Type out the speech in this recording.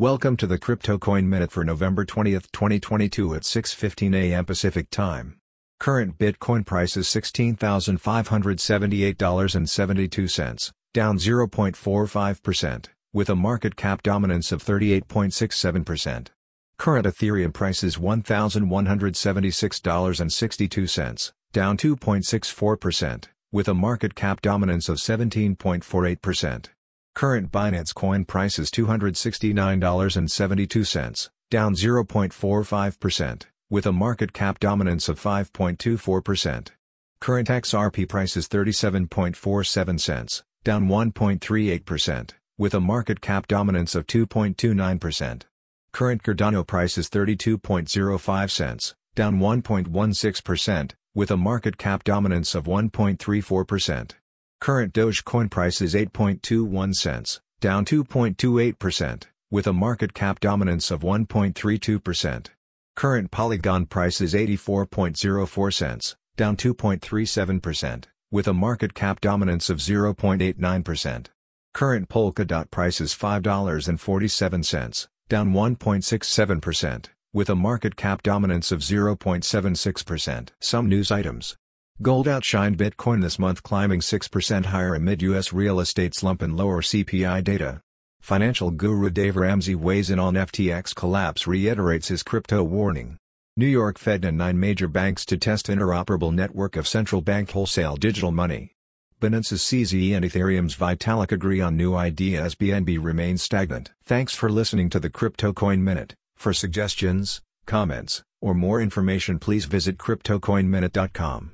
Welcome to the Crypto Coin Minute for November 20, 2022 at 6:15 a.m. Pacific Time. Current Bitcoin price is $16,578.72, down 0.45%, with a market cap dominance of 38.67%. Current Ethereum price is $1,176.62, down 2.64%, with a market cap dominance of 17.48%. Current Binance Coin price is $269.72, down 0.45%, with a market cap dominance of 5.24%. Current XRP price is 37.47 cents, down 1.38%, with a market cap dominance of 2.29%. Current Cardano price is 32.05 cents, down 1.16%, with a market cap dominance of 1.34%. Current Dogecoin price is 8.21 cents, down 2.28%, with a market cap dominance of 1.32%. Current Polygon price is 84.04 cents, down 2.37%, with a market cap dominance of 0.89%. Current Polkadot price is $5.47, down 1.67%, with a market cap dominance of 0.76%. Some news items. Gold outshined Bitcoin this month climbing 6% higher amid U.S. real estate slump and lower CPI data. Financial guru Dave Ramsey weighs in on FTX collapse reiterates his crypto warning. New York Fed and nine major banks to test interoperable network of central bank wholesale digital money. Binance's CZ and Ethereum's Vitalik agree on new idea as BNB remains stagnant. Thanks for listening to the Crypto Coin Minute. For suggestions, comments, or more information please visit CryptoCoinMinute.com.